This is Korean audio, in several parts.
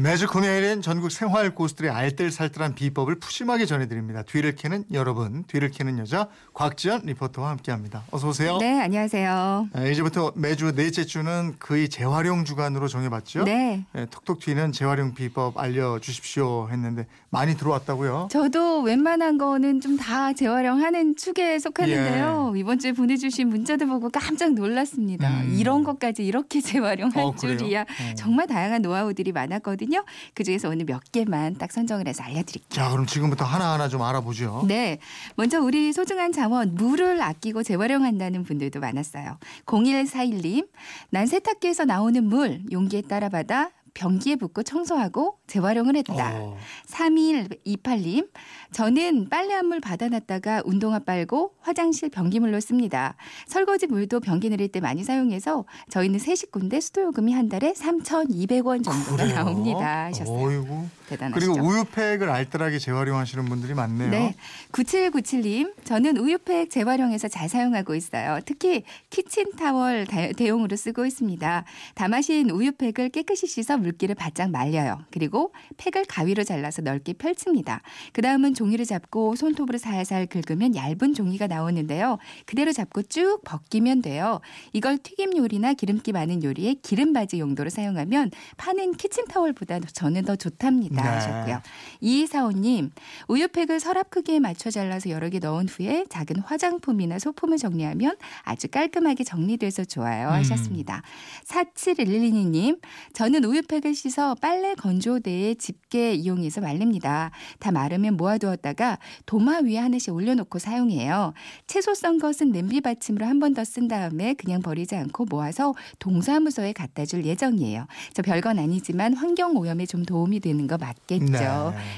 매주 금요일엔 전국 생활 고수들의 알뜰살뜰한 비법을 푸짐하게 전해드립니다. 뒤를 캐는 여러분, 뒤를 캐는 여자 곽지연 리포터와 함께합니다. 어서 오세요. 네, 안녕하세요. 네, 이제부터 매주 넷째 주는 거의 재활용 주간으로 정해봤죠. 네. 네, 톡톡 튀는 재활용 비법 알려주십시오 했는데 많이 들어왔다고요. 저도 웬만한 거는 좀 다 재활용하는 축에 속하는데요. 예. 이번 주에 보내주신 문자들 보고 깜짝 놀랐습니다. 음. 이런 것까지 이렇게 재활용할 어? 줄이야. 어. 정말 다양한 노하우들이 많았거든요. 그 중에서 오늘 몇 개만 딱 선정을 해서 알려드릴게요. 자, 그럼 지금부터 하나하나 좀 알아보죠. 네. 먼저 우리 소중한 자원, 물을 아끼고 재활용한다는 분들도 많았어요. 0141님, 난 세탁기에서 나오는 물 용기에 따라 받아 변기에 붓고 청소하고 재활용을 했다. 어, 3128님, 저는 빨래 한 물 받아놨다가 운동화 빨고 화장실 변기물로 씁니다. 설거지 물도 변기 내릴 때 많이 사용해서 저희는 세 식구인데 수도요금이 한 달에 3,200원 정도가 그래요? 나옵니다. 하셨어요. 어이구. 대단하시죠? 그리고 우유팩을 알뜰하게 재활용하시는 분들이 많네요. 네. 9797님, 저는 우유팩 재활용해서 잘 사용하고 있어요. 특히 키친타월 다- 대용으로 쓰고 있습니다. 다 마신 우유팩을 깨끗이 씻어 물 기를 바짝 말려요. 그리고 팩을 가위로 잘라서 넓게 펼칩니다. 그 다음은 종이를 잡고 손톱으로 살살 긁으면 얇은 종이가 나오는데요. 그대로 잡고 쭉 벗기면 돼요. 이걸 튀김 요리나 기름기 많은 요리에 기름바지 용도로 사용하면 파는 키친타월보다 저는 더 좋답니다. 네. 하셨고요. 2245님, 우유팩을 서랍 크기에 맞춰 잘라서 여러 개 넣은 후에 작은 화장품이나 소품을 정리하면 아주 깔끔하게 정리돼서 좋아요. 음. 하셨습니다. 4712님, 저는 우유팩 을 씻어 빨래 건조대에 집게 이용해서 말립니다. 다 마르면 모아두었다가 도마 위에 하나씩 올려놓고 사용해요. 채소 썬 것은 냄비 받침으로 한 번 더 쓴 다음에 그냥 버리지 않고 모아서 동사무소에 갖다 줄 예정이에요. 저 별건 아니지만 환경 오염에 좀 도움이 되는 거 맞겠죠. 네.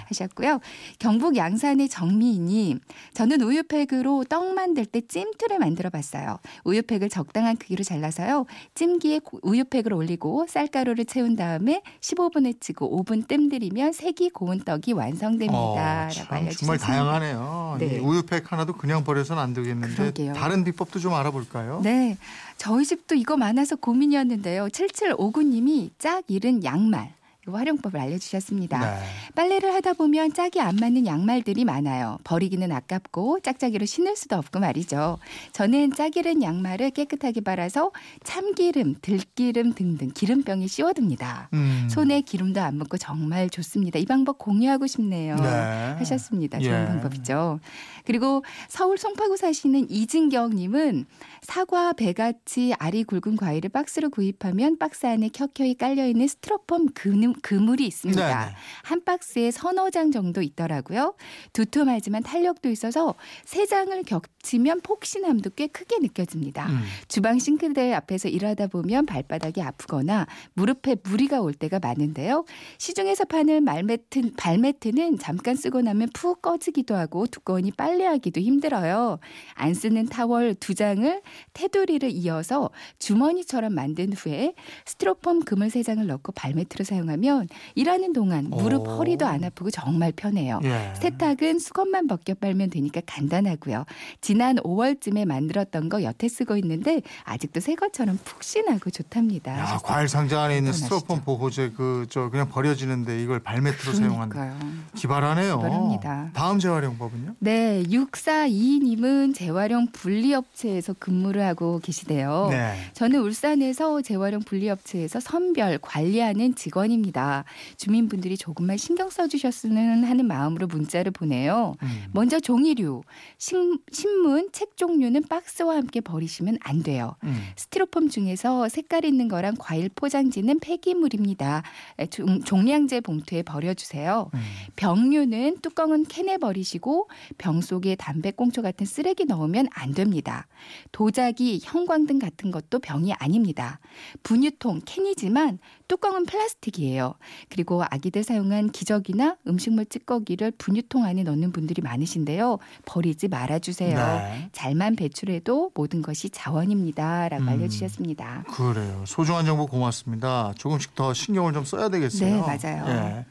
하셨고요. 경북 양산의 정미희님, 저는 우유팩으로 떡 만들 때 찜틀을 만들어 봤어요. 우유팩을 적당한 크기로 잘라서요. 찜기에 고- 우유팩을 올리고 쌀가루를 채운 다음에 15분에 치고 5분 뜸 들이면 색이 고운 떡이 완성됩니다. 어, 라고 알려주셨습니다. 정말 다양하네요. 네. 이 우유팩 하나도 그냥 버려서는 안 되겠는데 그러게요. 다른 비법도 좀 알아볼까요? 네. 저희 집도 이거 많아서 고민이었는데요. 7759님이 짝 잃은 양말. 이 활용법을 알려주셨습니다. 네. 빨래를 하다 보면 짝이 안 맞는 양말들이 많아요. 버리기는 아깝고 짝짝이로 신을 수도 없고 말이죠. 저는 짝 잃은 양말을 깨끗하게 빨아서 참기름, 들기름 등등 기름병에 씌워둡니다. 음. 손에 기름도 안 묻고 정말 좋습니다. 이 방법 공유하고 싶네요. 네. 하셨습니다. 좋은 예. 방법이죠. 그리고 서울 송파구 사시는 이진경님은 사과, 배같이 알이 굵은 과일을 박스로 구입하면 박스 안에 켜켜이 깔려 있는 스티로폼 그 물, 그물이 있습니다. 네네. 한 박스에 서너 장 정도 있더라고요. 두툼하지만 탄력도 있어서 세 장을 겹 치면 폭신함도 꽤 크게 느껴집니다. 음. 주방 싱크대 앞에서 일하다 보면 발바닥이 아프거나 무릎에 무리가 올 때가 많은데요. 시중에서 파는 말매트, 발매트는 잠깐 쓰고 나면 푹 꺼지기도 하고 두꺼우니 빨래하기도 힘들어요. 안 쓰는 타월 두 장을 테두리를 이어서 주머니처럼 만든 후에 스티로폼 그물 세 장을 넣고 발매트로 사용하면 일하는 동안 무릎, 오. 허리도 안 아프고 정말 편해요. 예. 세탁은 수건만 벗겨 빨면 되니까 간단하고요. 지난 5월쯤에 만들었던 거 여태 쓰고 있는데 아직도 새 것처럼 푹신하고 좋답니다. 야. 과일 상자 안에 있는. 스티로폼 보호제 그 저 그냥 버려지는데 이걸 발매트로 사용한다. 기발하네요. 기발합니다. 다음 재활용법은요? 네, 6422님은 재활용 분리업체에서 근무를 하고 계시대요. 네. 저는 울산에서 재활용 분리업체에서 선별 관리하는 직원입니다. 주민분들이 조금만 신경 써주셨으면 하는 마음으로 문자를 보내요. 음. 먼저 종이류, 신, 신문, 책 종류는 박스와 함께 버리시면 안 돼요. 음. 스티로폼 중에서 색깔 있는 거랑 과일 포장지는 폐기물입니다. 종, 종량제 봉투에 버려주세요. 음. 병류는 뚜껑은 캔에 버리시고 병 속에 담배꽁초 같은 쓰레기 넣으면 안 됩니다. 도자기, 형광등 같은 것도 병이 아닙니다. 분유통, 캔이지만 뚜껑은 플라스틱이에요. 그리고 아기들 사용한 기저귀나 음식물 찌꺼기를 분유통 안에 넣는 분들이 많으신데요. 버리지 말아주세요. 네. 잘만 배출해도 모든 것이 자원입니다. 라고 음. 알려주셨습니다. 그래요. 소중한 정보 고맙습니다. 조금씩 더 신경을 좀 써야 되겠어요. 네, 맞아요. 예.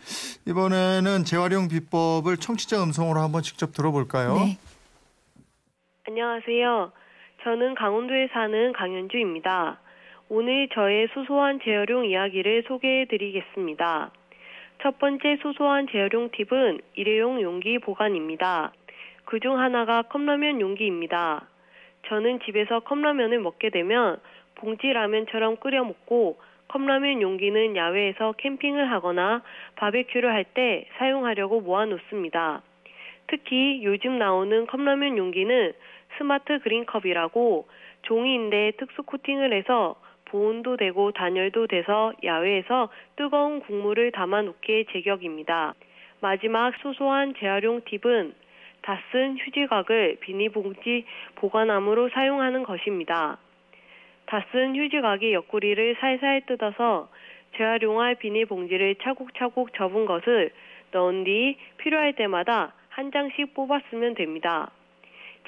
이번에는 재활용 비법을 청취자 음성으로 한번 직접 들어볼까요? 네. 안녕하세요. 저는 강원도에 사는 강현주입니다. 오늘 저의 소소한 재활용 이야기를 소개해 드리겠습니다. 첫 번째 소소한 재활용 팁은 일회용 용기 보관입니다. 그 중 하나가 컵라면 용기입니다. 저는 집에서 컵라면을 먹게 되면 봉지 라면처럼 끓여 먹고 컵라면 용기는 야외에서 캠핑을 하거나 바베큐를 할 때 사용하려고 모아놓습니다. 특히 요즘 나오는 컵라면 용기는 스마트 그린컵이라고 종이인데 특수 코팅을 해서 보온도 되고 단열도 돼서 야외에서 뜨거운 국물을 담아 놓기에 제격입니다. 마지막 소소한 재활용 팁은 다 쓴 휴지각을 비닐봉지 보관함으로 사용하는 것입니다. 다 쓴 휴지각의 옆구리를 살살 뜯어서 재활용할 비닐봉지를 차곡차곡 접은 것을 넣은 뒤 필요할 때마다 한 장씩 뽑아 쓰면 됩니다.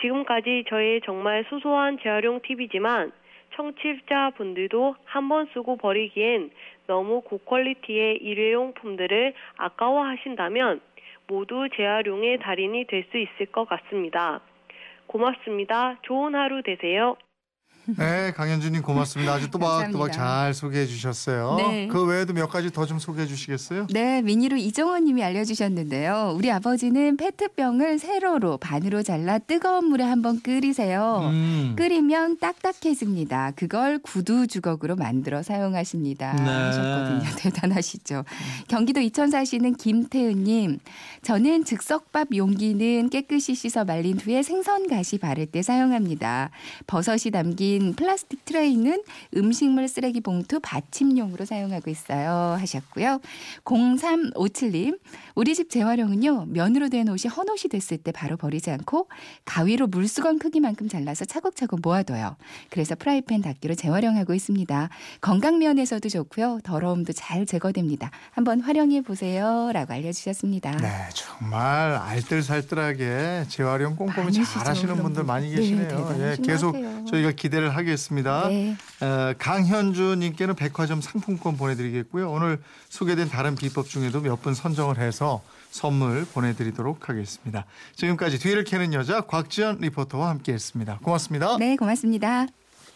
지금까지 저의 정말 소소한 재활용 팁이지만 청취자 분들도 한 번 쓰고 버리기엔 너무 고퀄리티의 일회용품들을 아까워하신다면 모두 재활용의 달인이 될 수 있을 것 같습니다. 고맙습니다. 좋은 하루 되세요. 네, 강현주님 고맙습니다. 아주 또박또박. 잘 소개해 주셨어요. 네. 그 외에도 몇 가지 더 좀 소개해 주시겠어요? 네, 미니로 이정원 님이 알려주셨는데요. 우리 아버지는 페트병을 세로로 반으로 잘라 뜨거운 물에 한번 끓이세요. 음. 끓이면 딱딱해집니다. 그걸 구두 주걱으로 만들어 사용하십니다. 네. 하셨거든요. 대단하시죠. 경기도 이천 사시는 김태은님, 저는 즉석밥 용기는 깨끗이 씻어 말린 후에 생선 가시 바를 때 사용합니다. 버섯이 담긴 플라스틱 트레이는 음식물 쓰레기 봉투 받침용으로 사용하고 있어요. 하셨고요. 0357님, 우리 집 재활용은요, 면으로 된 옷이 헌 옷이 됐을 때 바로 버리지 않고 가위로 물수건 크기만큼 잘라서 차곡차곡 모아둬요. 그래서 프라이팬 닦기로 재활용하고 있습니다. 건강면에서도 좋고요. 더러움도 잘 제거됩니다. 한번 활용해 보세요. 라고 알려주셨습니다. 네, 정말 알뜰살뜰하게 재활용 꼼꼼히 잘 하시는 그런 분들 많이 네, 계시네요. 대단하신 예, 것 계속. 저희가 기대 를 하겠습니다. 네. 어, 강현주님께는 백화점 상품권 보내드리겠고요. 오늘 소개된 다른 비법 중에도 몇 분 선정을 해서 선물 보내드리도록 하겠습니다. 지금까지 뒤를 캐는 여자 곽지연 리포터와 함께했습니다. 고맙습니다. 네, 고맙습니다.